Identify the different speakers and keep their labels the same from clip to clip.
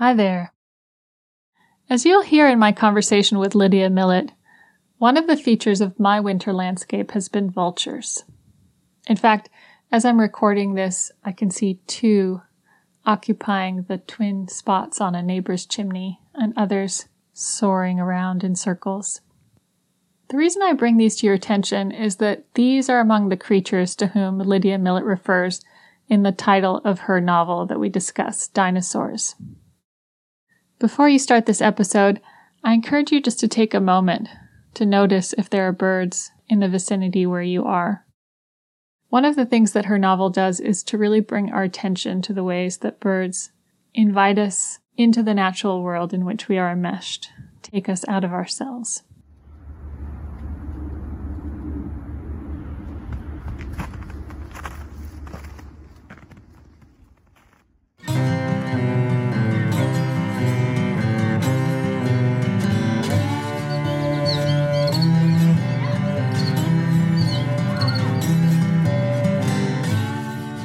Speaker 1: Hi there. As you'll hear in my conversation with Lydia Millet, one of the features of my winter landscape has been vultures. In fact, as I'm recording this, I can see two occupying the twin spots on a neighbor's chimney and others soaring around in circles. The reason I bring these to your attention is that these are among the creatures to whom Lydia Millet refers in the title of her novel that we discuss, Dinosaurs. Before you start this episode, I encourage you just to take a moment to notice if there are birds in the vicinity where you are. One of the things that her novel does is to really bring our attention to the ways that birds invite us into the natural world in which we are enmeshed, take us out of ourselves.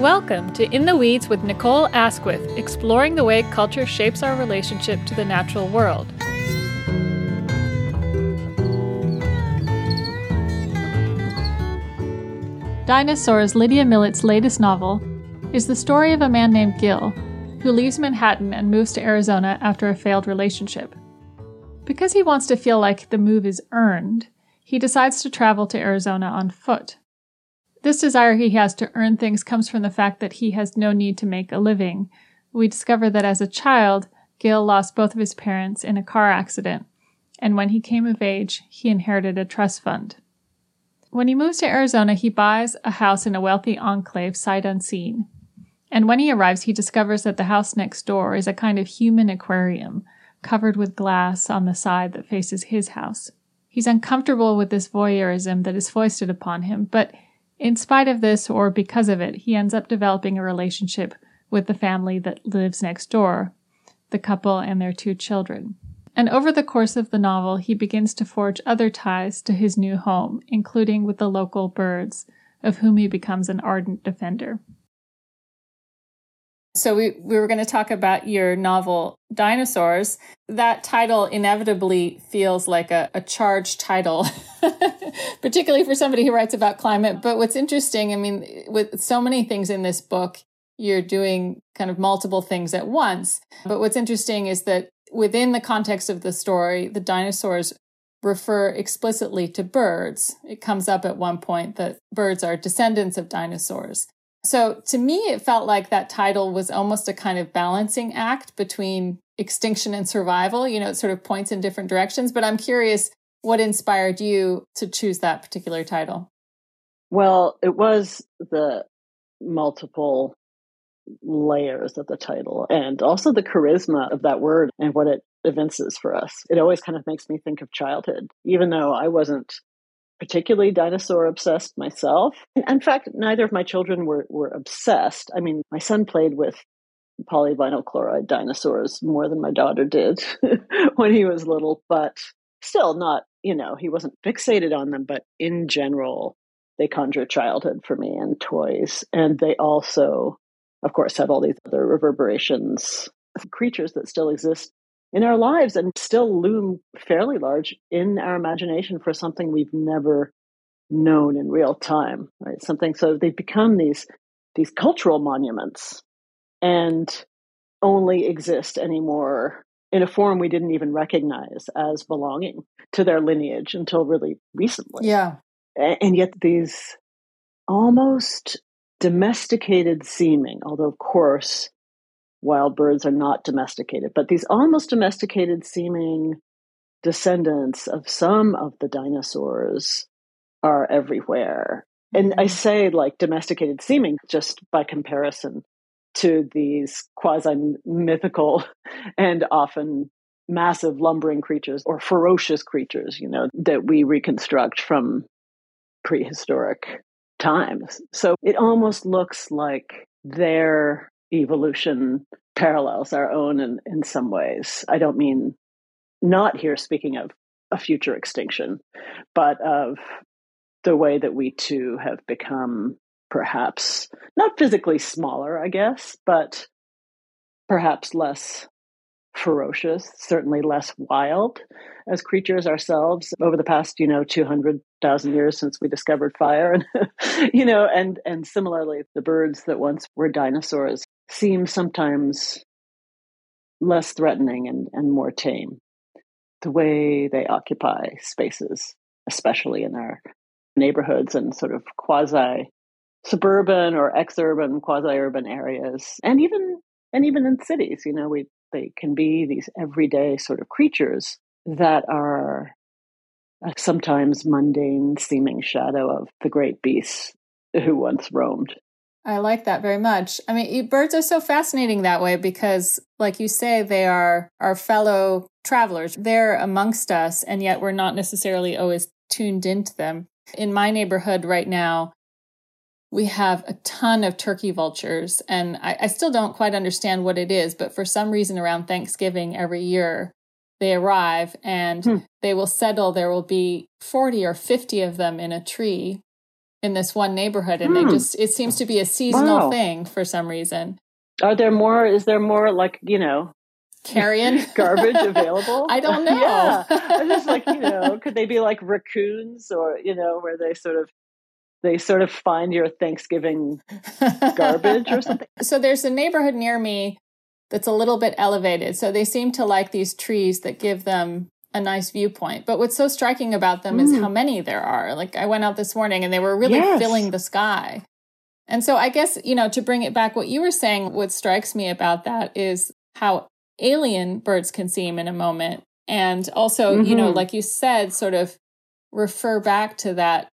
Speaker 1: Welcome to In the Weeds with Nicole Asquith, exploring the way culture shapes our relationship to the natural world. Dinosaurs, Lydia Millet's latest novel, is the story of a man named Gil who leaves Manhattan and moves to Arizona after a failed relationship. Because he wants to feel like the move is earned, he decides to travel to Arizona on foot. This desire he has to earn things comes from the fact that he has no need to make a living. We discover that as a child, Gil lost both of his parents in a car accident, and when he came of age, he inherited a trust fund. When he moves to Arizona, he buys a house in a wealthy enclave sight unseen. And when he arrives, he discovers that the house next door is a kind of human aquarium, covered with glass on the side that faces his house. He's uncomfortable with this voyeurism that is foisted upon him, but in spite of this, or because of it, he ends up developing a relationship with the family that lives next door, the couple and their two children. And over the course of the novel, he begins to forge other ties to his new home, including with the local birds, of whom he becomes an ardent defender. So we, we were going to talk about your novel Dinosaurs. That title inevitably feels like a, a charged title, particularly for somebody who writes about climate. But what's interesting, I mean, with so many things in this book, you're doing kind of multiple things at once. But what's interesting is that within the context of the story, the dinosaurs refer explicitly to birds. It comes up at one point that birds are descendants of dinosaurs. So to me, it felt like that title was almost a kind of balancing act between extinction and survival. You know, it sort of points in different directions, but I'm curious what inspired you to choose that particular title?
Speaker 2: Well, it was the multiple layers of the title and also the charisma of that word and what it evinces for us. It always kind of makes me think of childhood, even though I wasn't particularly dinosaur obsessed myself. In fact, neither of my children were, were obsessed. I mean, my son played with polyvinyl chloride dinosaurs more than my daughter did when he was little, but still not, you know, he wasn't fixated on them, but in general, they conjure childhood for me and toys. And they also, of course, have all these other reverberations, creatures that still exist in our lives and still loom fairly large in our imagination for something we've never known in real time right? Something so they've become these these cultural monuments and only exist anymore in a form we didn't even recognize as belonging to their lineage until really recently.
Speaker 1: Yeah.
Speaker 2: And yet these almost domesticated seeming although of course wild birds are not domesticated, but these almost domesticated seeming descendants of some of the dinosaurs are everywhere. And I mm-hmm. say like domesticated seeming just by comparison to these quasi mythical and often massive lumbering creatures or ferocious creatures, you know, that we reconstruct from prehistoric times. So it almost looks like their evolution parallels our own in, in some ways. I don't mean not here speaking of a future extinction, but of the way that we too have become perhaps not physically smaller, I guess, but perhaps less ferocious, certainly less wild as creatures ourselves over the past, you know, 200,000 years since we discovered fire. And, you know, and, and similarly, the birds that once were dinosaurs seem sometimes less threatening and, and more tame. The way they occupy spaces, especially in our neighborhoods and sort of quasi suburban or ex-urban, quasi-urban areas, and even and even in cities, you know, we they can be these everyday sort of creatures that are uh, sometimes mundane seeming shadow of the great beasts who once roamed.
Speaker 1: I like that very much. I mean, birds are so fascinating that way because, like you say, they are our fellow travelers. They're amongst us, and yet we're not necessarily always tuned into them. In my neighborhood right now, we have a ton of turkey vultures, and I, I, still don't quite understand what it is, but for some reason around Thanksgiving every year, they arrive and hmm. they will settle. There will be 40 or 50 of them in a tree in this one neighborhood, and hmm. they just, it seems to be a seasonal wow. thing for some reason.
Speaker 2: Are there more, is there more like, you know,
Speaker 1: carrion
Speaker 2: garbage available?
Speaker 1: I don't know.
Speaker 2: yeah. I'm just like, you know, could they be like raccoons or, you know, where they sort of they sort of find your Thanksgiving garbage or something.
Speaker 1: So there's a neighborhood near me that's a little bit elevated. So they seem to like these trees that give them a nice viewpoint. But what's so striking about them mm. is how many there are. Like I went out this morning and they were really yes. filling the sky. And so I guess, you know, to bring it back, what you were saying, what strikes me about that is how alien birds can seem in a moment. And also, mm-hmm. you know, mm-hmm. like you said, sort of refer back to that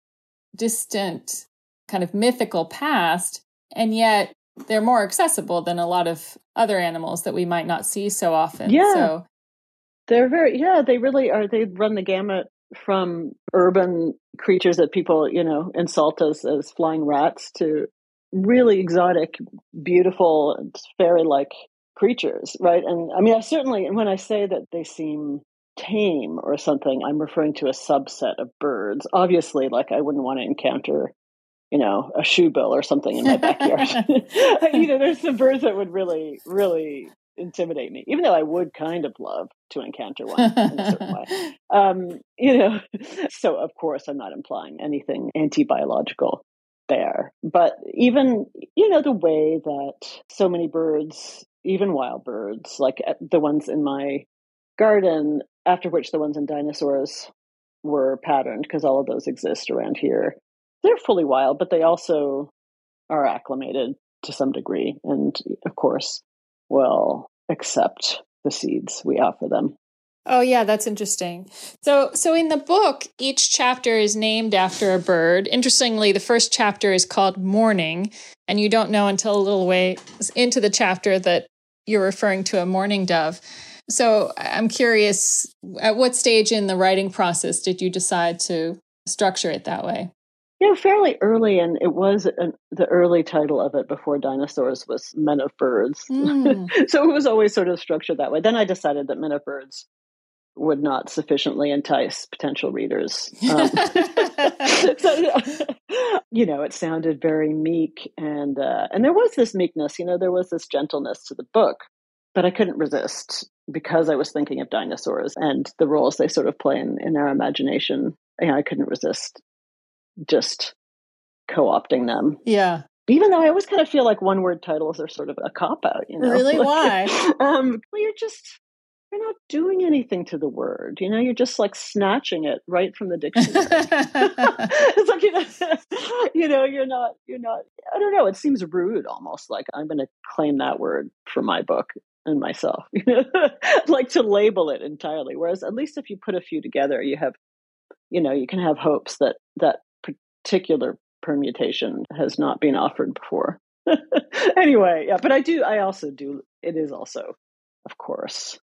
Speaker 1: distant kind of mythical past, and yet they're more accessible than a lot of other animals that we might not see so often.
Speaker 2: Yeah.
Speaker 1: So
Speaker 2: they're very yeah, they really are they run the gamut from urban creatures that people, you know, insult us as flying rats to really exotic, beautiful, fairy like creatures, right? And I mean I certainly when I say that they seem tame or something, I'm referring to a subset of birds. Obviously, like I wouldn't want to encounter, you know, a shoebill or something in my backyard. you know, there's some birds that would really, really intimidate me, even though I would kind of love to encounter one in a certain way. Um, you know, so of course I'm not implying anything anti-biological there, but even you know the way that so many birds, even wild birds, like uh, the ones in my garden after which the ones in dinosaurs were patterned because all of those exist around here. They're fully wild, but they also are acclimated to some degree, and of course, will accept the seeds we offer them.
Speaker 1: Oh yeah, that's interesting. So so in the book, each chapter is named after a bird. Interestingly, the first chapter is called Mourning, and you don't know until a little way into the chapter that you're referring to a mourning dove. So I'm curious, at what stage in the writing process did you decide to structure it that way?
Speaker 2: Yeah, fairly early, and it was an, the early title of it before dinosaurs was Men of Birds. Mm. so it was always sort of structured that way. Then I decided that Men of Birds would not sufficiently entice potential readers. Um, so, you know, it sounded very meek, and uh, and there was this meekness. You know, there was this gentleness to the book, but I couldn't resist because I was thinking of dinosaurs and the roles they sort of play in, in our imagination. You know, I couldn't resist just co-opting them.
Speaker 1: Yeah.
Speaker 2: Even though I always kind of feel like one word titles are sort of a cop out, you know.
Speaker 1: Really?
Speaker 2: Like, Why? um, well, you're just you're not doing anything to the word. You know, you're just like snatching it right from the dictionary. it's like you know, you know, you're not, you're not. I don't know. It seems rude, almost like I'm going to claim that word for my book and myself. like to label it entirely. Whereas at least if you put a few together, you have, you know, you can have hopes that that particular permutation has not been offered before. anyway, yeah, but I do. I also do. It is also, of course,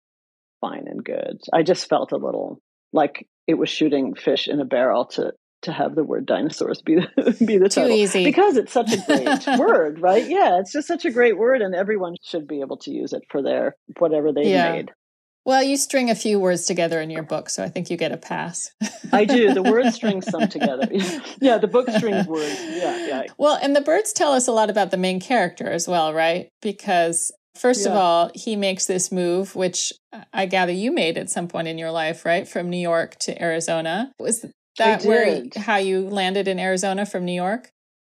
Speaker 2: fine and good. I just felt a little like it was shooting fish in a barrel to to have the word dinosaurs be the, be the
Speaker 1: Too
Speaker 2: title
Speaker 1: easy.
Speaker 2: because it's such a great word, right? Yeah, it's just such a great word, and everyone should be able to use it for their whatever they've yeah. made.
Speaker 1: Well, you string a few words together in your book, so I think you get a pass.
Speaker 2: I do. The words string some together. yeah, the book strings words. Yeah, yeah.
Speaker 1: Well, and the birds tell us a lot about the main character as well, right? Because First yeah. of all, he makes this move, which I gather you made at some point in your life, right? From New York to Arizona. Was that where how you landed in Arizona from New York?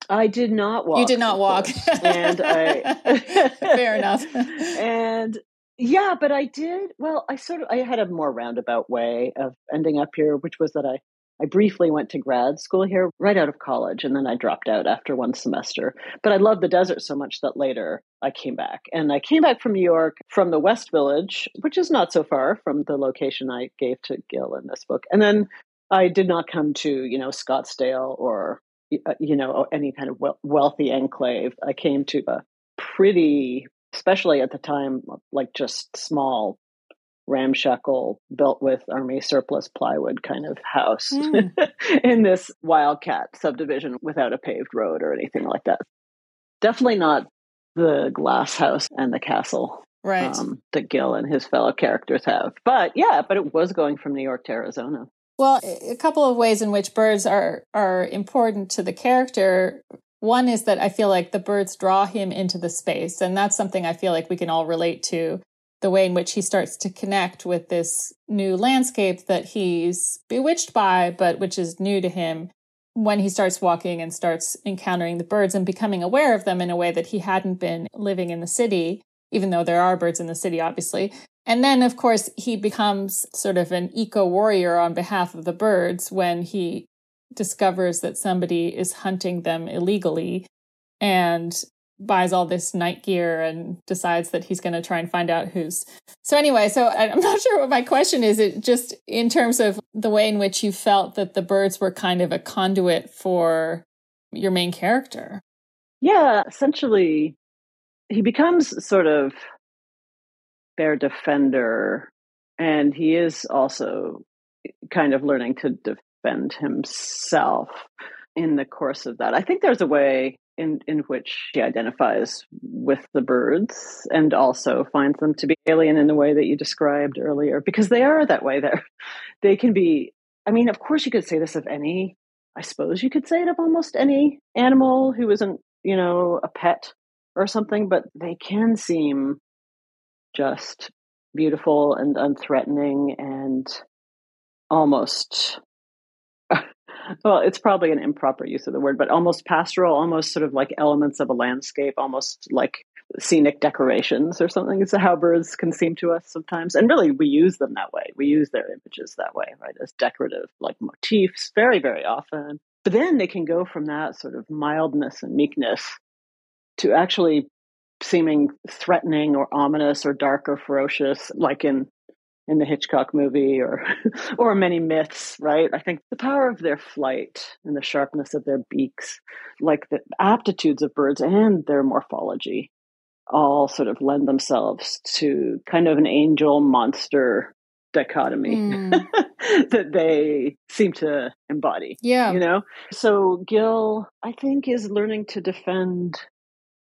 Speaker 2: I did not walk.
Speaker 1: You did not walk.
Speaker 2: and I
Speaker 1: Fair enough.
Speaker 2: and yeah, but I did. Well, I sort of I had a more roundabout way of ending up here, which was that I I briefly went to grad school here right out of college, and then I dropped out after one semester. But I loved the desert so much that later I came back. And I came back from New York from the West Village, which is not so far from the location I gave to Gil in this book. And then I did not come to, you know, Scottsdale or, uh, you know, any kind of wealthy enclave. I came to a pretty, especially at the time, like just small ramshackle, built with army surplus plywood kind of house mm. in this wildcat subdivision without a paved road or anything like that. Definitely not the glass house and the castle
Speaker 1: right um,
Speaker 2: that Gil and his fellow characters have. But yeah, but it was going from New York to Arizona.
Speaker 1: Well, a couple of ways in which birds are are important to the character. One is that I feel like the birds draw him into the space, and that's something I feel like we can all relate to the way in which he starts to connect with this new landscape that he's bewitched by, but which is new to him when he starts walking and starts encountering the birds and becoming aware of them in a way that he hadn't been living in the city, even though there are birds in the city, obviously. And then, of course, he becomes sort of an eco warrior on behalf of the birds when he discovers that somebody is hunting them illegally and buys all this night gear and decides that he's going to try and find out who's. So anyway, so I'm not sure what my question is. It just in terms of the way in which you felt that the birds were kind of a conduit for your main character.
Speaker 2: Yeah, essentially, he becomes sort of defender, and he is also kind of learning to defend himself in the course of that. I think there's a way in, in which she identifies with the birds and also finds them to be alien in the way that you described earlier, because they are that way. There, they can be. I mean, of course, you could say this of any. I suppose you could say it of almost any animal who isn't, you know, a pet or something, but they can seem just beautiful and unthreatening and almost well, it's probably an improper use of the word, but almost pastoral, almost sort of like elements of a landscape, almost like scenic decorations or something. It's how birds can seem to us sometimes. And really, we use them that way. We use their images that way, right? As decorative, like motifs, very, very often. But then they can go from that sort of mildness and meekness to actually seeming threatening or ominous or dark or ferocious, like in in the Hitchcock movie or or many myths, right? I think the power of their flight and the sharpness of their beaks, like the aptitudes of birds and their morphology, all sort of lend themselves to kind of an angel monster dichotomy mm. that they seem to embody.
Speaker 1: Yeah.
Speaker 2: You know? So Gil, I think, is learning to defend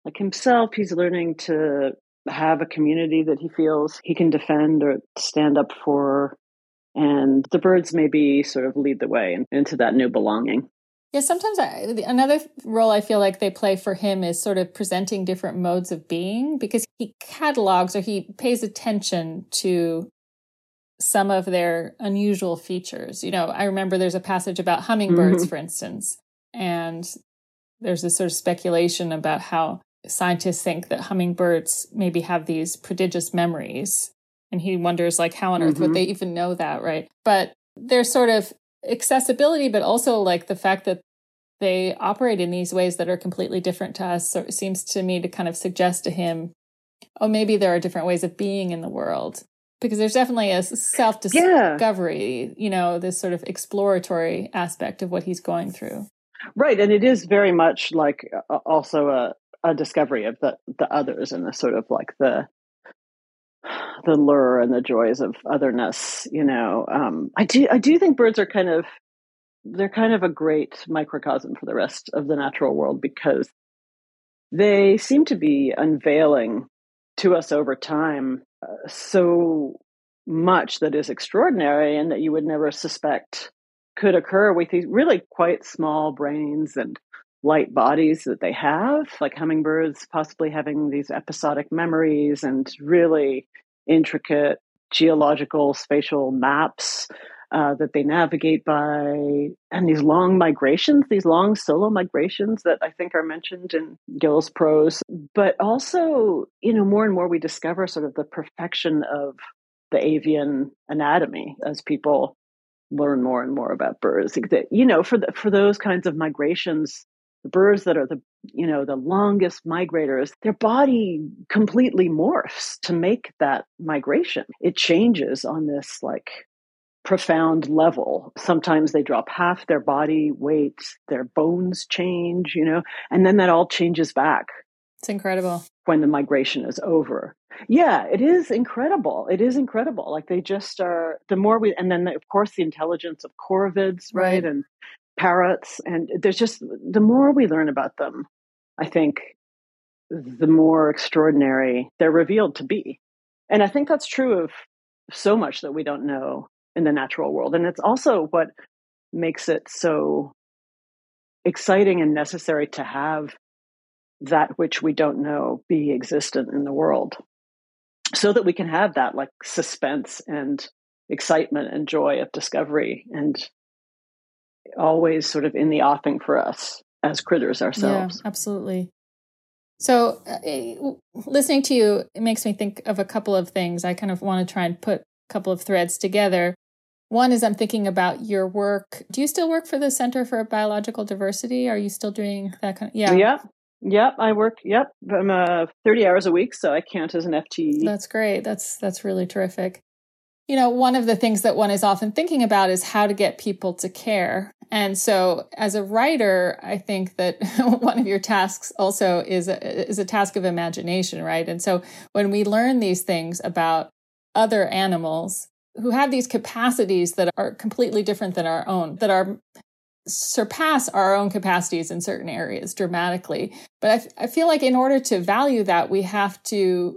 Speaker 2: like himself. He's learning to have a community that he feels he can defend or stand up for. And the birds maybe sort of lead the way into that new belonging.
Speaker 1: Yeah, sometimes I, another role I feel like they play for him is sort of presenting different modes of being because he catalogs or he pays attention to some of their unusual features. You know, I remember there's a passage about hummingbirds, mm-hmm. for instance, and there's this sort of speculation about how scientists think that hummingbirds maybe have these prodigious memories. And he wonders, like, how on earth mm-hmm. would they even know that, right? But there's sort of accessibility, but also like the fact that they operate in these ways that are completely different to us. So it seems to me to kind of suggest to him, oh, maybe there are different ways of being in the world. Because there's definitely a self discovery, yeah. you know, this sort of exploratory aspect of what he's going through.
Speaker 2: Right. And it is very much like also a, a discovery of the the others and the sort of like the the lure and the joys of otherness you know um, i do i do think birds are kind of they're kind of a great microcosm for the rest of the natural world because they seem to be unveiling to us over time uh, so much that is extraordinary and that you would never suspect could occur. With these really quite small brains and light bodies that they have, like hummingbirds possibly having these episodic memories and really intricate geological spatial maps uh, that they navigate by, and these long migrations, these long solo migrations that I think are mentioned in Gil's prose. But also, you know, more and more we discover sort of the perfection of the avian anatomy as people learn more and more about birds. You know, for the, for those kinds of migrations, the birds that are the you know the longest migrators, their body completely morphs to make that migration. It changes on this like profound level. Sometimes they drop half their body weight, their bones change, you know, and then that all changes back.
Speaker 1: It's incredible.
Speaker 2: When the migration is over. Yeah, it is incredible. It is incredible. Like they just are, the more we, and then of course the intelligence of corvids, right? right? And parrots. And there's just, the more we learn about them, I think the more extraordinary they're revealed to be. And I think that's true of so much that we don't know in the natural world. And it's also what makes it so exciting and necessary to have that which we don't know be existent in the world so that we can have that like suspense and excitement and joy of discovery and always sort of in the offing for us as critters ourselves.
Speaker 1: Yeah, absolutely. So, uh, listening to you, it makes me think of a couple of things. I kind of want to try and put a couple of threads together. One is I'm thinking about your work. Do you still work for the Center for Biological Diversity? Are you still doing that kind of?
Speaker 2: Yeah. Yeah. Yep, I work. Yep, I'm uh, 30 hours a week, so I count as an FTE.
Speaker 1: That's great. That's that's really terrific. You know, one of the things that one is often thinking about is how to get people to care. And so, as a writer, I think that one of your tasks also is a, is a task of imagination, right? And so, when we learn these things about other animals, who have these capacities that are completely different than our own, that are surpass our own capacities in certain areas dramatically. But I, I feel like in order to value that, we have to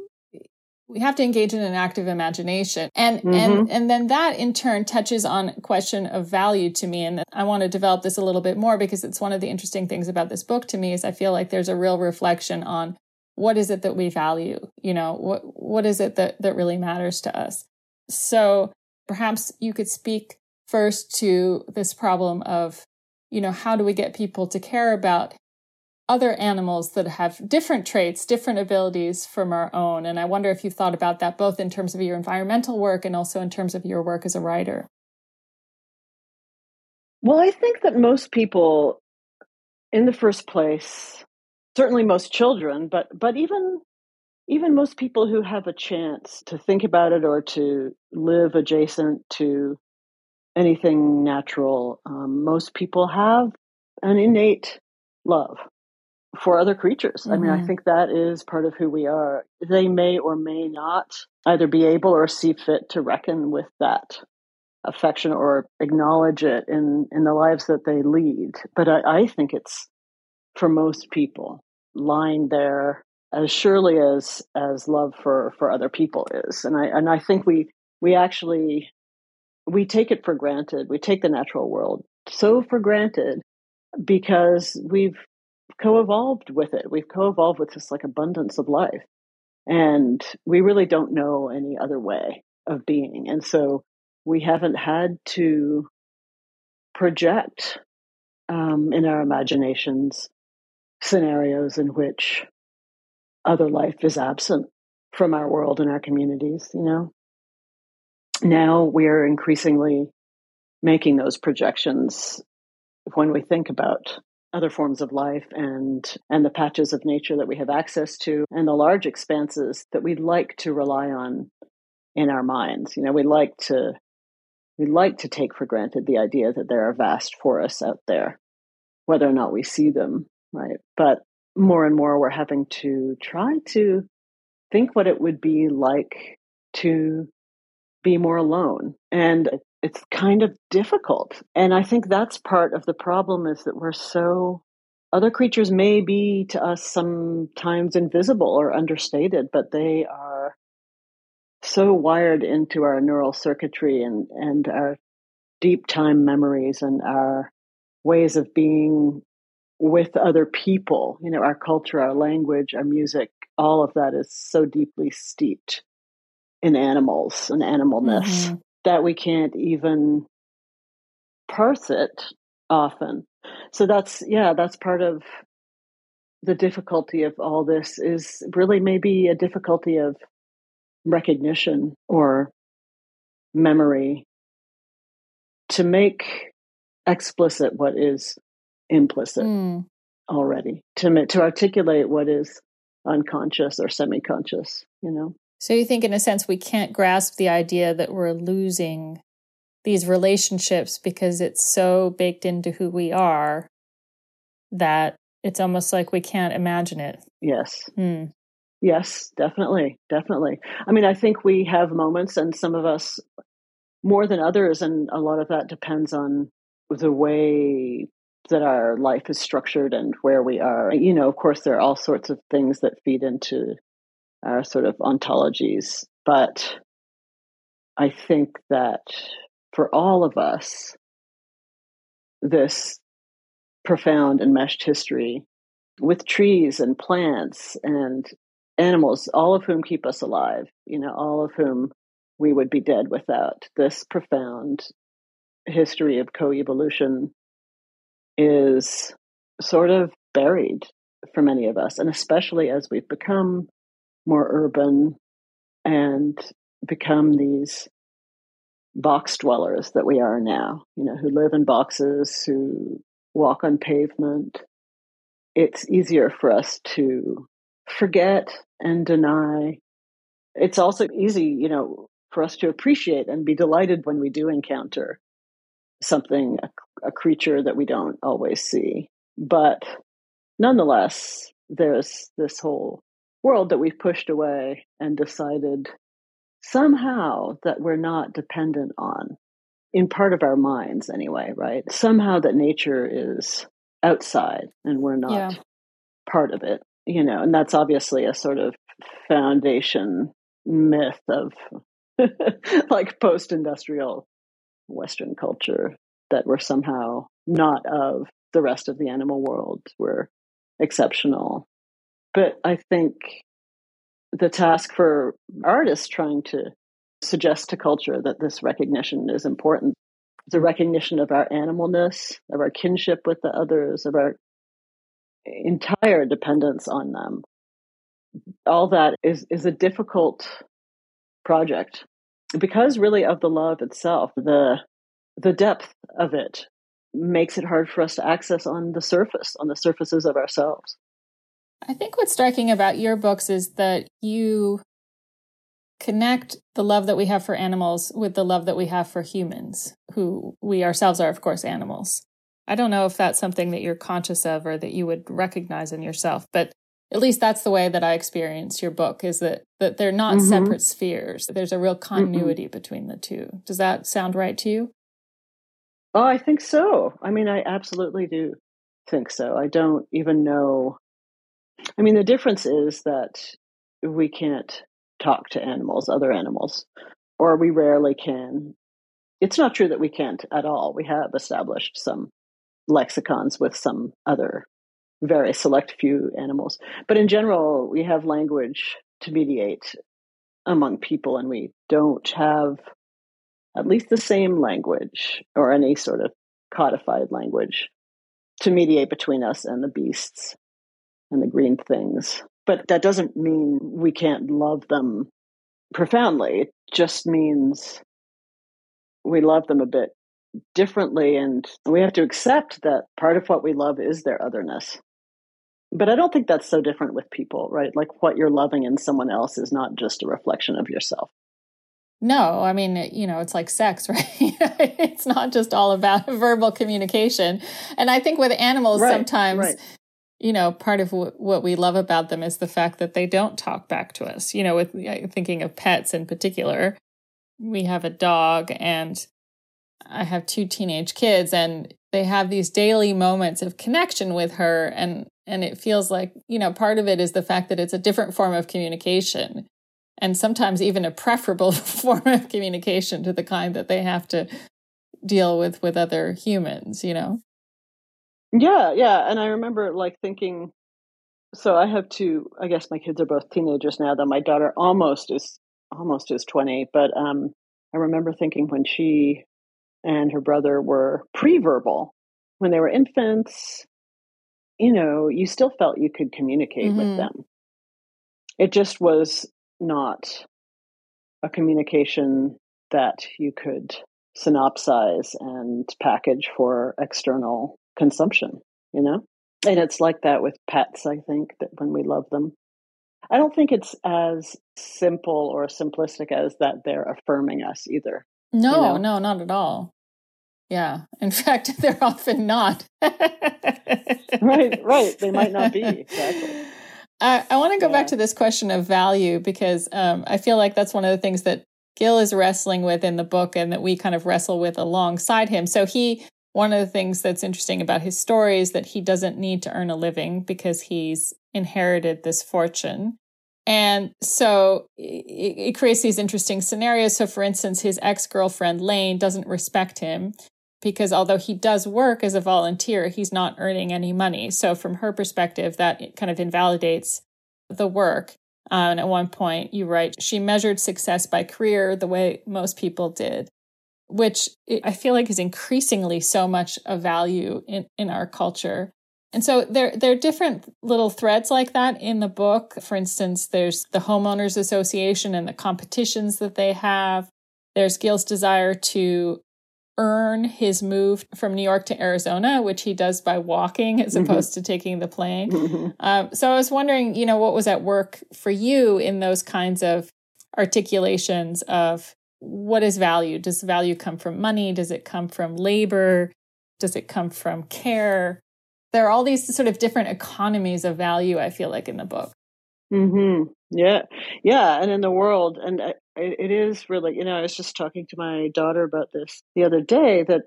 Speaker 1: we have to engage in an active imagination. And mm-hmm. and and then that in turn touches on question of value to me. And i want to develop this a little bit more because it's one of the interesting things about this book to me is i feel like there's a real reflection on what is it that we value? You know what what is it that that really matters to us? So perhaps you could speak first to this problem of, you know, how do we get people to care about other animals that have different traits, different abilities from our own? And I wonder if you've thought about that both in terms of your environmental work and also in terms of your work as a writer.
Speaker 2: Well, I think that most people, in the first place, certainly most children, but but even even most people who have a chance to think about it or to live adjacent to anything natural, um, most people have an innate love for other creatures. Mm-hmm. I mean, I mm-hmm. think that is part of who we are. They may or may not either be able or see fit to reckon with that affection or acknowledge it in, in the lives that they lead. But I, I think it's for most people lying there as surely as as love for for other people is and i and i think we we actually we take it for granted we take the natural world so for granted because we've co-evolved with it. We've co-evolved with this like abundance of life. And we really don't know any other way of being. And so we haven't had to project um, in our imaginations scenarios in which other life is absent from our world and our communities, you know. Now we're increasingly making those projections when we think about other forms of life and and the patches of nature that we have access to and the large expanses that we'd like to rely on in our minds. You know, we like to we like to take for granted the idea that there are vast forests out there, whether or not we see them, right? But more and more we're having to try to think what it would be like to be more alone. And it's kind of difficult. And I think that's part of the problem is that we're so other creatures may be to us sometimes invisible or understated, but they are so wired into our neural circuitry and, and our deep time memories and our ways of being with other people. You know, our culture, our language, our music, all of that is so deeply steeped in animals and animalness mm-hmm. That we can't even parse it often. So that's, yeah, that's part of the difficulty of all this is really maybe a difficulty of recognition or memory to make explicit what is implicit mm. already to to articulate what is unconscious or semi-conscious you know
Speaker 1: so you think in a sense we can't grasp the idea that we're losing these relationships because it's so baked into who we are that it's almost like we can't imagine it
Speaker 2: yes mm. yes definitely definitely i mean i think we have moments and some of us more than others and a lot of that depends on the way that our life is structured and where we are. You know, of course, there are all sorts of things that feed into our sort of ontologies, but I think that for all of us, this profound and meshed history with trees and plants and animals, all of whom keep us alive, you know, all of whom we would be dead without this profound history of coevolution is sort of buried for many of us, and especially as we've become more urban and become these box dwellers that we are now, you know, who live in boxes, who walk on pavement. It's easier for us to forget and deny. It's also easy, you know, for us to appreciate and be delighted when we do encounter something, a, a creature that we don't always see. But nonetheless, there's this whole world that we've pushed away and decided somehow that we're not dependent on, in part of our minds anyway, right? Somehow that nature is outside and we're not yeah. part of it, you know, and that's obviously a sort of foundation myth of like post industrial Western culture that we're somehow not of the rest of the animal world. We're exceptional. But I think the task for artists trying to suggest to culture that this recognition is important the recognition of our animalness, of our kinship with the others, of our entire dependence on them. All that is, is a difficult project because really of the love itself, the the depth of it makes it hard for us to access on the surface, on the surfaces of ourselves.
Speaker 1: I think what's striking about your books is that you connect the love that we have for animals with the love that we have for humans, who we ourselves are, of course, animals. I don't know if that's something that you're conscious of or that you would recognize in yourself, but at least that's the way that I experience your book is that that they're not mm-hmm. separate spheres. There's a real continuity mm-hmm. between the two. Does that sound right to you?
Speaker 2: Oh, I think so. I mean, I absolutely do think so. I don't even know. I mean, the difference is that we can't talk to animals, other animals, or we rarely can. It's not true that we can't at all. We have established some lexicons with some other very select few animals. But in general, we have language to mediate among people, and we don't have at least the same language or any sort of codified language to mediate between us and the beasts and the green things. But that doesn't mean we can't love them profoundly. It just means we love them a bit differently and we have to accept that part of what we love is their otherness but I don't think that's so different with people, right? Like what you're loving in someone else is not just a reflection of yourself.
Speaker 1: No, I mean, you know, it's like sex, right? it's not just all about verbal communication. And I think with animals, right, sometimes, right. You know, part of w- what we love about them is the fact that they don't talk back to us. You know, with thinking of pets in particular, we have a dog and I have two teenage kids, and they have these daily moments of connection with her. And and it feels like, you know, part of it is the fact that it's a different form of communication and sometimes even a preferable form of communication to the kind that they have to deal with with other humans, you know?
Speaker 2: Yeah, yeah. And I remember like thinking, so I have two, I guess my kids are both teenagers now, though my daughter almost is almost is 20. But um, I remember thinking when she and her brother were pre-verbal, when they were infants, you know, you still felt you could communicate mm-hmm. with them. It just was not a communication that you could synopsize and package for external consumption, you know? And it's like that with pets, I think, that when we love them. I don't think it's as simple or simplistic as that they're affirming us either.
Speaker 1: No, you know? no, not at all. Yeah. In fact, they're often not.
Speaker 2: right, right. They might not be. Exactly.
Speaker 1: I, I want to go yeah. back to this question of value because um, I feel like that's one of the things that Gil is wrestling with in the book and that we kind of wrestle with alongside him. So he one of the things that's interesting about his story is that he doesn't need to earn a living because he's inherited this fortune. And so it, creates these interesting scenarios. So, for instance, his ex girlfriend, Lane, doesn't respect him because although he does work as a volunteer, he's not earning any money. So, from her perspective, that kind of invalidates the work. Uh, and at one point, you write, she measured success by career the way most people did, which I feel like is increasingly so much of value in, in our culture. And so there, there are different little threads like that in the book. For instance, there's the homeowners association and the competitions that they have. There's Gil's desire to earn his move from New York to Arizona, which he does by walking as mm-hmm. opposed to taking the plane. Mm-hmm. Uh, so I was wondering, you know, what was at work for you in those kinds of articulations of what is value? Does value come from money? Does it come from labor? Does it come from care? There are all these sort of different economies of value, I feel like, in the book.
Speaker 2: Hmm. Yeah. Yeah. And in the world, and it is really, you know, I was just talking to my daughter about this the other day that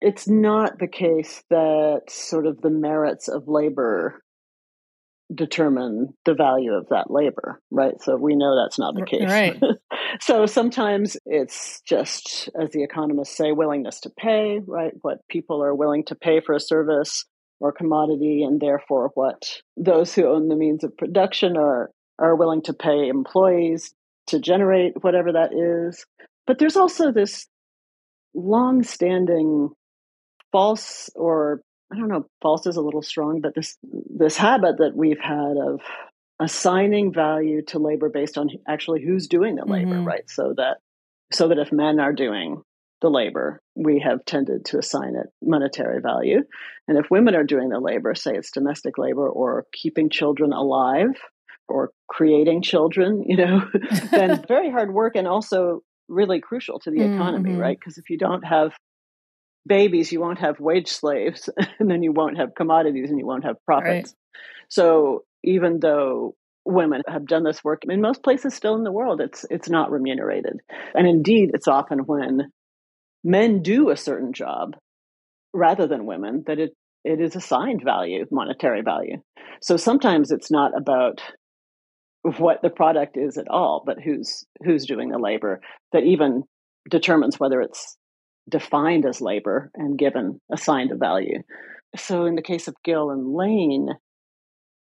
Speaker 2: it's not the case that sort of the merits of labor determine the value of that labor, right? So we know that's not the case.
Speaker 1: Right.
Speaker 2: so sometimes it's just, as the economists say, willingness to pay, right? What people are willing to pay for a service or commodity, and therefore what those who own the means of production are are willing to pay employees to generate whatever that is. But there's also this long-standing false or I don't know, false is a little strong, but this this habit that we've had of assigning value to labor based on actually who's doing the labor, mm-hmm. right? So that so that if men are doing the labor, we have tended to assign it monetary value. And if women are doing the labor, say it's domestic labor or keeping children alive or creating children, you know, then very hard work and also really crucial to the economy, mm-hmm. right? Because if you don't have babies, you won't have wage slaves, and then you won't have commodities and you won't have profits. Right. So even though women have done this work in most places still in the world, it's it's not remunerated. And indeed, it's often when men do a certain job rather than women that it it is assigned value, monetary value. So sometimes it's not about what the product is at all, but who's who's doing the labor that even determines whether it's defined as labor and given assigned a value. So in the case of Gil and Lane,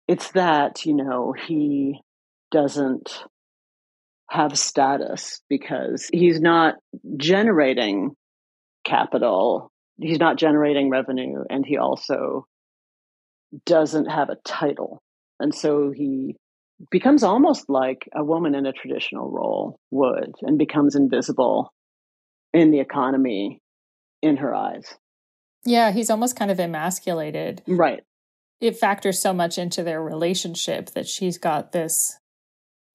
Speaker 2: it's that, you know, he doesn't have status because he's not generating capital, he's not generating revenue, and he also doesn't have a title. And so he becomes almost like a woman in a traditional role would and becomes invisible in the economy in her eyes.
Speaker 1: Yeah, he's almost kind of emasculated.
Speaker 2: Right.
Speaker 1: It factors so much into their relationship that she's got this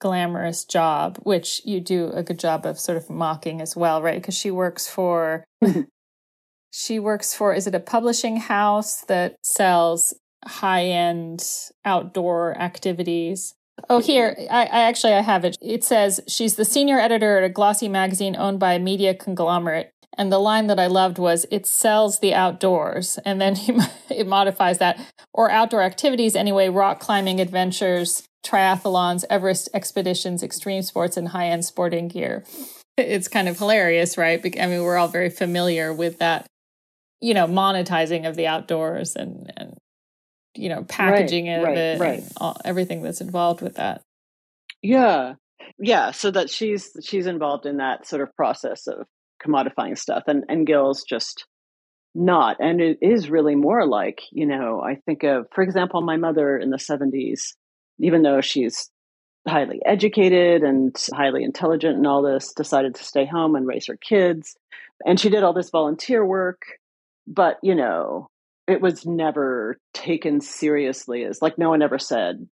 Speaker 1: glamorous job, which you do a good job of sort of mocking as well, right? Because she works for mm-hmm. she works for is it a publishing house that sells high-end outdoor activities Oh, here, I, I, actually I have it. It says she's the senior editor at a glossy magazine owned by a media conglomerate. And the line that I loved was, "It sells the outdoors," and then he, it modifies that or outdoor activities anyway: rock climbing adventures, triathlons, Everest expeditions, extreme sports, and high-end sporting gear. It's kind of hilarious, right? I mean, we're all very familiar with that you know, monetizing of the outdoors and, and you know, packaging right, of right, it, right. All, everything that's involved with that.
Speaker 2: Yeah. Yeah. So that she's, she's involved in that sort of process of commodifying stuff and, and Gil's just not. And it is really more like, you know, I think of, for example, my mother in the 70s, even though she's highly educated and highly intelligent and all this, decided to stay home and raise her kids. And she did all this volunteer work. But, you know, it was never taken seriously as like no one ever said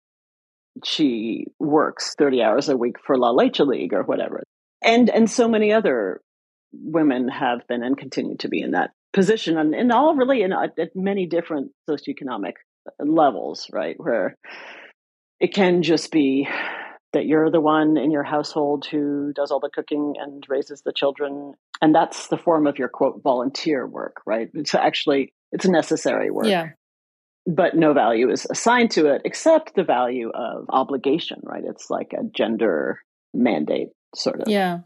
Speaker 2: she works 30 hours a week for La Leche League or whatever. And and so many other women have been and continue to be in that position and, and all really in at many different socioeconomic uh, levels, right? Where it can just be that you're the one in your household who does all the cooking and raises the children and that's the form of your quote volunteer work right it's actually it's necessary work.
Speaker 1: Yeah.
Speaker 2: But no value is assigned to it except the value of obligation right? It's like a gender mandate sort of.
Speaker 1: Yeah.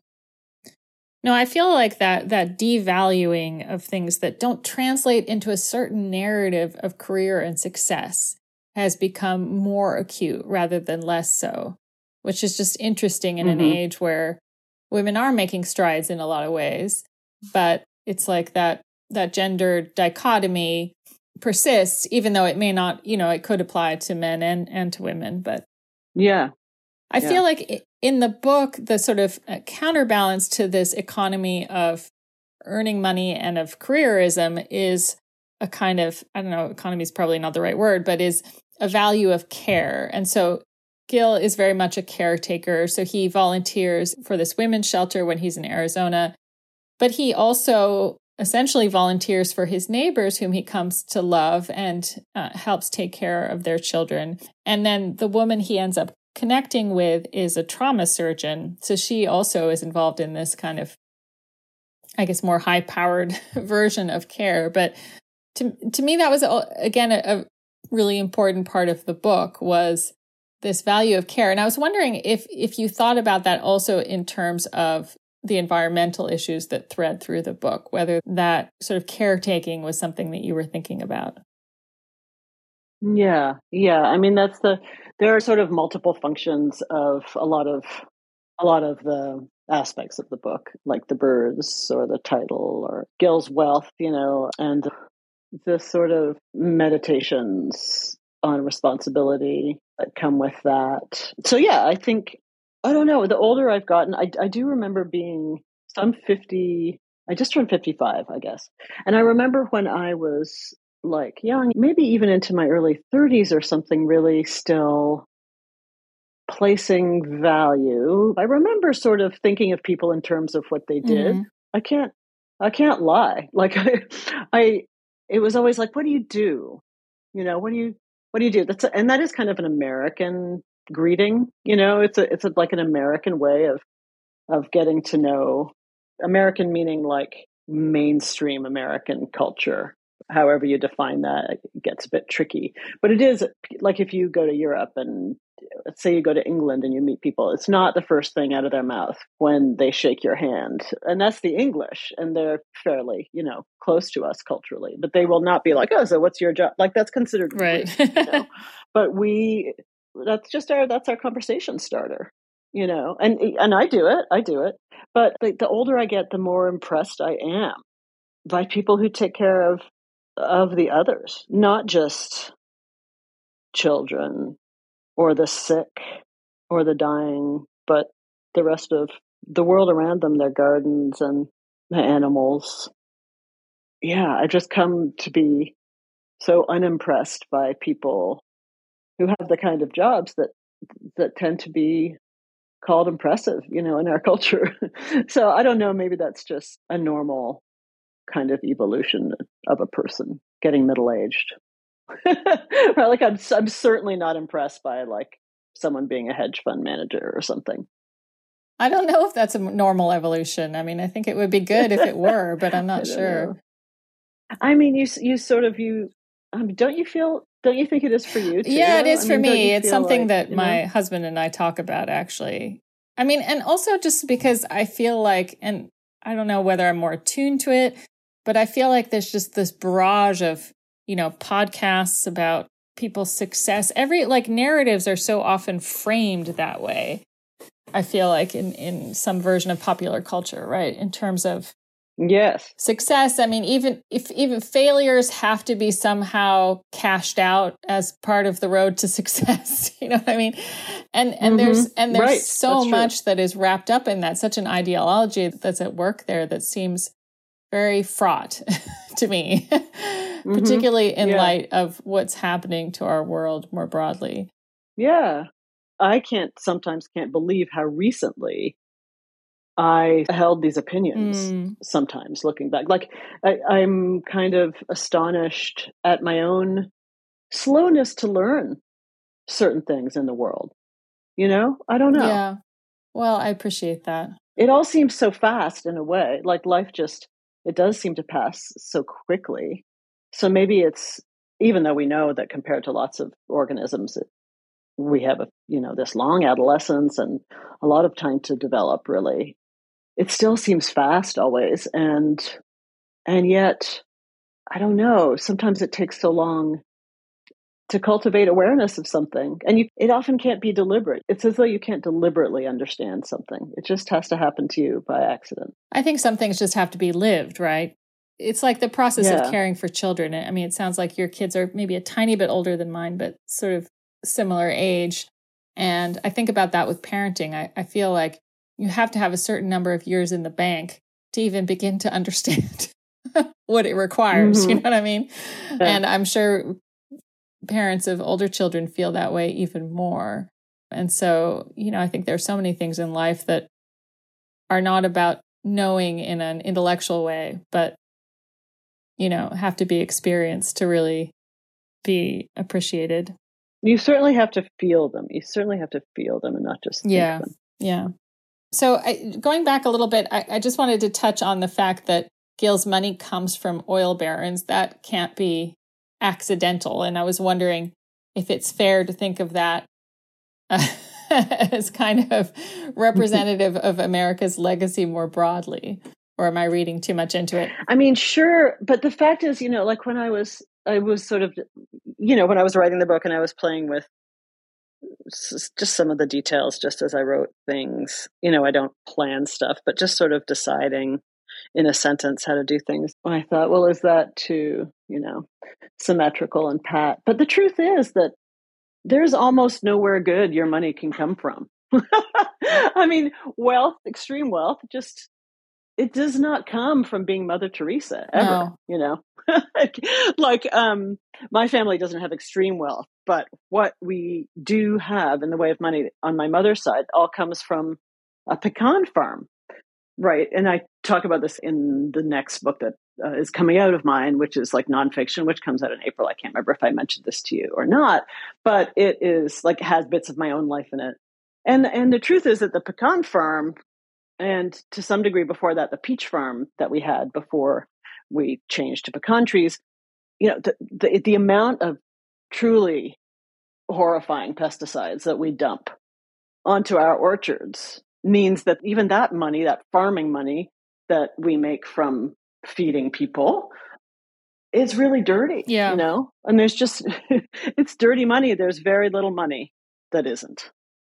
Speaker 1: No i feel like that that devaluing of things that don't translate into a certain narrative of career and success has become more acute rather than less so which is just interesting in mm-hmm. an age where women are making strides in a lot of ways but it's like that that gender dichotomy persists even though it may not you know it could apply to men and and to women but
Speaker 2: yeah
Speaker 1: i yeah. feel like in the book the sort of uh, counterbalance to this economy of earning money and of careerism is a kind of i don't know economy is probably not the right word but is a value of care and so Gil is very much a caretaker, so he volunteers for this women's shelter when he's in Arizona. But he also essentially volunteers for his neighbors, whom he comes to love and uh, helps take care of their children. And then the woman he ends up connecting with is a trauma surgeon. So she also is involved in this kind of, I guess, more high powered version of care. But to, to me, that was, again, a, a really important part of the book was this value of care. And I was wondering if if you thought about that also in terms of the environmental issues that thread through the book, whether that sort of caretaking was something that you were thinking about.
Speaker 2: Yeah, yeah. I mean, that's the there are sort of multiple functions of a lot of a lot of the aspects of the book, like the birds or the title or Gil's wealth, you know, and the sort of meditations on responsibility that come with that. So yeah, I think I don't know. The older I've gotten, I I do remember being some fifty. I just turned fifty five, I guess, and I remember when I was like young, maybe even into my early thirties or something, really still placing value. I remember sort of thinking of people in terms of what they did. Mm-hmm. I can't I can't lie. Like I I it was always like, what do you do? You know, what do you what do you do? That's a, and that is kind of an American greeting. You know, it's a it's a, like an American way of of getting to know American meaning like mainstream American culture. However you define that, it gets a bit tricky. But it is like if you go to Europe and let's say you go to England and you meet people, it's not the first thing out of their mouth when they shake your hand. And that's the English. And they're fairly, you know, close to us culturally. But they will not be like, oh, so what's your job? Like that's considered
Speaker 1: right.
Speaker 2: you know? But we that's just our that's our conversation starter. You know, and and I do it. I do it. But the, the older I get, the more impressed I am by people who take care of of the others, not just children or the sick or the dying, but the rest of the world around them, their gardens and the animals. Yeah, I just come to be so unimpressed by people who have the kind of jobs that that tend to be called impressive, you know, in our culture. so I don't know, maybe that's just a normal kind of evolution of a person getting middle aged. like I'm, I'm certainly not impressed by like someone being a hedge fund manager or something.
Speaker 1: I don't know if that's a normal evolution. I mean, I think it would be good if it were, but I'm not sure. Know.
Speaker 2: I mean, you you sort of you um, don't you feel don't you think it is for you? Too?
Speaker 1: Yeah, it is I for mean, me. It's something like, that my know? husband and I talk about actually. I mean, and also just because I feel like, and I don't know whether I'm more attuned to it, but I feel like there's just this barrage of, you know, podcasts about people's success. Every like narratives are so often framed that way. I feel like in in some version of popular culture, right? In terms of
Speaker 2: Yes.
Speaker 1: Success, I mean even if even failures have to be somehow cashed out as part of the road to success, you know what I mean? And and mm-hmm. there's and there's right. so that's much true. that is wrapped up in that, such an ideology that's at work there that seems very fraught to me, mm-hmm. particularly in yeah. light of what's happening to our world more broadly.
Speaker 2: Yeah. I can't sometimes can't believe how recently I held these opinions mm. sometimes looking back. Like, I, am kind of astonished at my own slowness to learn certain things in the world. You know, I don't know.
Speaker 1: Yeah. Well, I appreciate that.
Speaker 2: It all seems so fast in a way. Like, life just, it does seem to pass so quickly. So maybe it's, even though we know that compared to lots of organisms, it, we have a you know this long adolescence and a lot of time to develop really it still seems fast always and and yet i don't know sometimes it takes so long to cultivate awareness of something and you, it often can't be deliberate. It's as though you can't deliberately understand something. It just has to happen to you by accident.
Speaker 1: I think some things just have to be lived right? It's like the process yeah. of caring for children. I mean it sounds like your kids are maybe a tiny bit older than mine but sort of similar age and i think about that with parenting. I, I feel like you have to have a certain number of years in the bank to even begin to understand what it requires. Mm-hmm. You know what I mean? Yeah. And I'm sure parents of older children feel that way even more. And so, you know, I think there's so many things in life that are not about knowing in an intellectual way, but, you know, have to be experienced to really be appreciated.
Speaker 2: You certainly have to feel them. You certainly have to feel them and not just
Speaker 1: yeah.
Speaker 2: Them.
Speaker 1: Yeah. So, I, going back a little bit, I, I just wanted to touch on the fact that Gil's money comes from oil barons. That can't be accidental. And I was wondering if it's fair to think of that uh, as kind of representative of America's legacy more broadly. Or am I reading too much into it?
Speaker 2: I mean, sure. But the fact is, you know, like when I was, I was sort of, you know, when I was writing the book and I was playing with just some of the details just as I wrote things. You know, I don't plan stuff, but just sort of deciding in a sentence how to do things. I thought, well, is that too, you know, symmetrical and pat? But the truth is that there's almost nowhere good your money can come from. I mean, wealth, extreme wealth, just it does not come from being Mother Teresa ever. No. You know, like um, my family doesn't have extreme wealth, but what we do have in the way of money on my mother's side all comes from a pecan farm, right? And I talk about this in the next book that uh, is coming out of mine, which is like nonfiction, which comes out in April. I can't remember if I mentioned this to you or not, but it is like has bits of my own life in it. And and the truth is that the pecan farm and to some degree before that the peach farm that we had before we changed to pecan trees you know the, the, the amount of truly horrifying pesticides that we dump onto our orchards means that even that money that farming money that we make from feeding people is really dirty
Speaker 1: yeah.
Speaker 2: you know? And there's just it's dirty money there's very little money that isn't.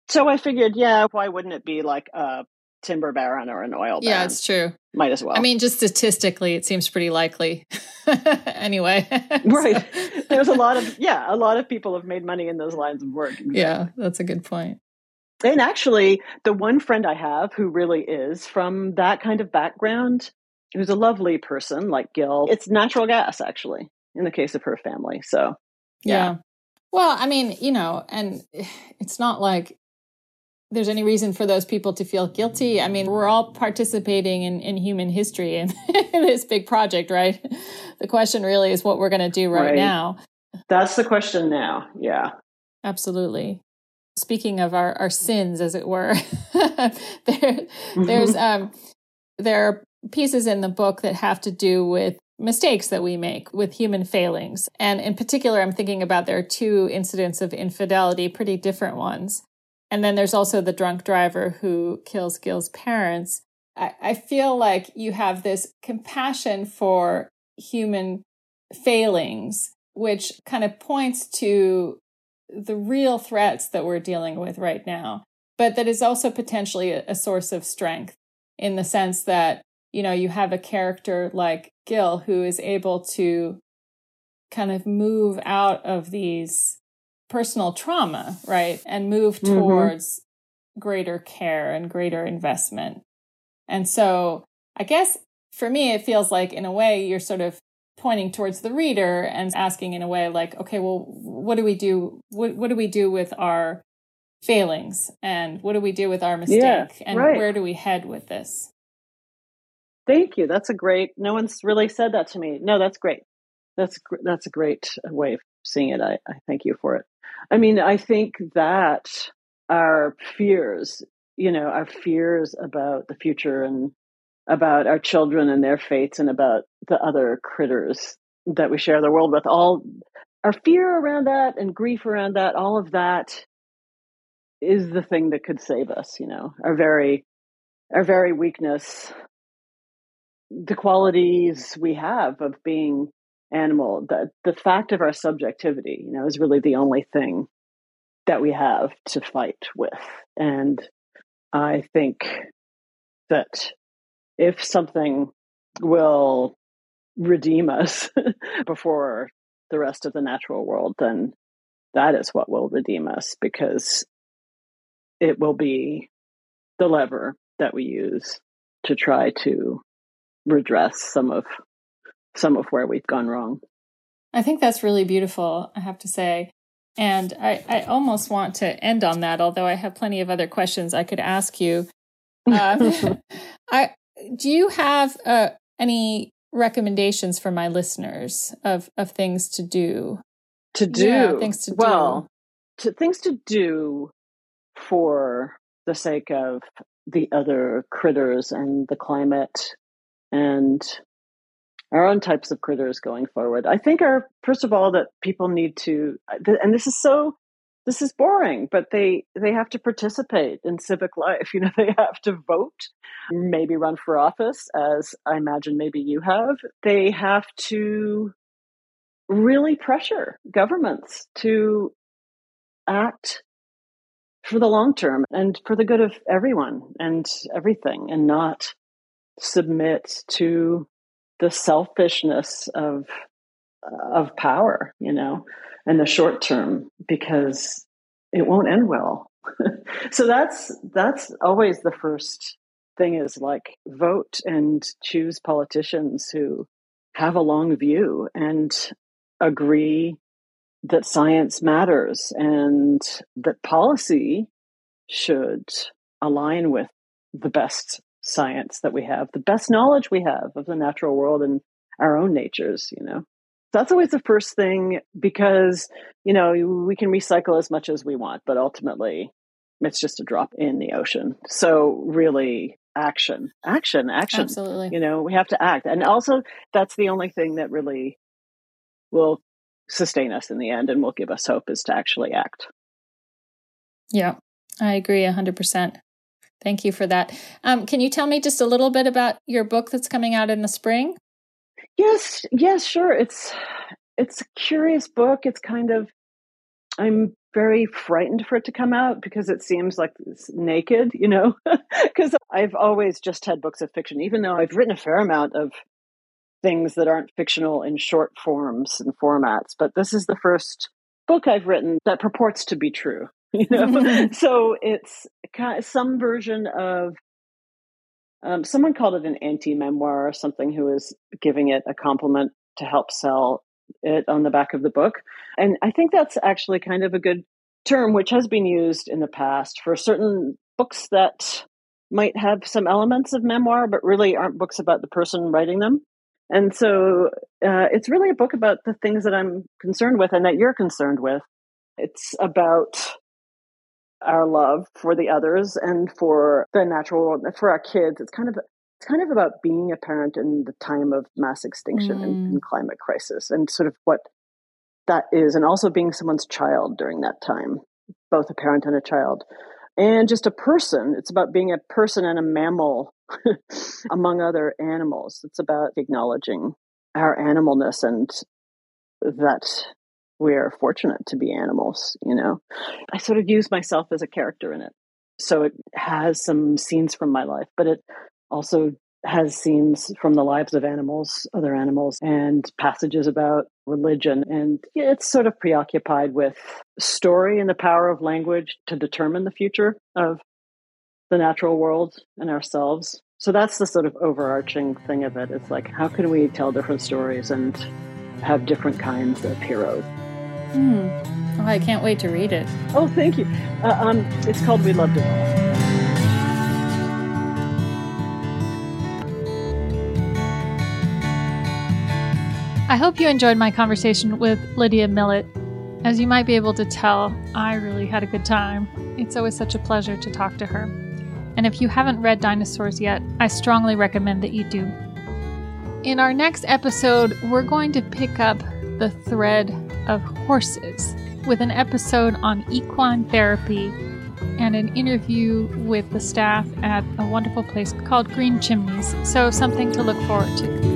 Speaker 2: So i figured yeah why wouldn't it be like a timber baron or an oil baron.
Speaker 1: Yeah, it's true.
Speaker 2: Might as well.
Speaker 1: I mean, just statistically, it seems pretty likely. anyway.
Speaker 2: right. There's a lot of, yeah, a lot of people have made money in those lines of work.
Speaker 1: Exactly. Yeah, that's a good point.
Speaker 2: And actually, the one friend I have who really is from that kind of background, who's a lovely person like Gil, it's natural gas, actually, in the case of her family. So, yeah. yeah.
Speaker 1: Well, I mean, you know, and it's not like there's any reason for those people to feel guilty. I mean, we're all participating in, in human history and in this big project, right? The question really is what we're going to do right, right, now.
Speaker 2: That's the question now. Yeah.
Speaker 1: Absolutely. Speaking of our, our sins, as it were, there, there's um, there are pieces in the book that have to do with mistakes that we make with human failings. And in particular, I'm thinking about there are two incidents of infidelity, pretty different ones and then there's also the drunk driver who kills Gil's parents. I, I feel like you have this compassion for human failings, which kind of points to the real threats that we're dealing with right now, but that is also potentially a, a source of strength in the sense that, you know, you have a character like Gil who is able to kind of move out of these personal trauma, right? And move mm-hmm. towards greater care and greater investment. And so I guess for me, it feels like in a way you're sort of pointing towards the reader and asking in a way like, okay, well, what do we do? What, what do we do with our failings and what do we do with our mistake yeah, and right. where do we head with this?
Speaker 2: Thank you. That's a great, no one's really said that to me. No, that's great. That's, that's a great way of seeing it. I, I thank you for it. I mean, I think that our fears, you know, our fears about the future and about our children and their fates and about the other critters that we share the world with, all our fear around that and grief around that, all of that is the thing that could save us, you know, our very, our very weakness, the qualities we have of being animal, the, the fact of our subjectivity, you know, is really the only thing that we have to fight with. And I think that if something will redeem us before the rest of the natural world, then that is what will redeem us because it will be the lever that we use to try to redress some of some of where we've gone wrong.
Speaker 1: I think that's really beautiful, I have to say. And I, I almost want to end on that, although I have plenty of other questions I could ask you. Um, I, do you have uh, any recommendations for my listeners of, of things to do?
Speaker 2: To do? Yeah, things to well, do. To, things to do for the sake of the other critters and the climate and our own types of critters going forward. I think are first of all that people need to, and this is so, this is boring, but they they have to participate in civic life. You know, they have to vote, maybe run for office, as I imagine maybe you have. They have to really pressure governments to act for the long term and for the good of everyone and everything and not submit to the selfishness of of power, you know, in the short term because it won't end well. so that's that's always the first thing is like vote and choose politicians who have a long view and agree that science matters and that policy should align with the best science that we have, the best knowledge we have of the natural world and our own natures, you know. That's always the first thing because, you know, we can recycle as much as we want, but ultimately it's just a drop in the ocean. So really action, action, action.
Speaker 1: Absolutely.
Speaker 2: You know, we have to act. And also that's the only thing that really will sustain us in the end and will give us hope is to actually act.
Speaker 1: Yeah, I agree 100%. Thank you for that. Um, can you tell me just a little bit about your book that's coming out in the spring?
Speaker 2: Yes, yes, sure. It's it's a curious book. It's kind of I'm very frightened for it to come out because it seems like it's naked, you know, because I've always just had books of fiction, even though I've written a fair amount of things that aren't fictional in short forms and formats. But this is the first book I've written that purports to be true. You know, so it's kind of some version of um, someone called it an anti memoir or something who is giving it a compliment to help sell it on the back of the book. And I think that's actually kind of a good term, which has been used in the past for certain books that might have some elements of memoir, but really aren't books about the person writing them. And so uh, it's really a book about the things that I'm concerned with and that you're concerned with. It's about our love for the others and for the natural world, for our kids. It's kind of it's kind of about being a parent in the time of mass extinction mm. and, and climate crisis, and sort of what that is, and also being someone's child during that time, both a parent and a child. and just a person. It's about being a person and a mammal among other animals. It's about acknowledging our animalness and that we're fortunate to be animals, you know. I sort of use myself as a character in it. So it has some scenes from my life, but it also has scenes from the lives of animals, other animals, and passages about religion. And it's sort of preoccupied with story and the power of language to determine the future of the natural world and ourselves. So that's the sort of overarching thing of it. It's like, how can we tell different stories and have different kinds of heroes?
Speaker 3: Hmm. Oh, I can't wait to read it.
Speaker 2: Oh, thank you. Uh, um, it's called We Loved It All.
Speaker 1: I hope you enjoyed my conversation with Lydia Millet. As you might be able to tell, I really had a good time. It's always such a pleasure to talk to her. And if you haven't read Dinosaurs yet, I strongly recommend that you do. In our next episode, we're going to pick up the thread of horses with an episode on equine therapy and an interview with the staff at a wonderful place called Green Chimneys. So, something to look forward to.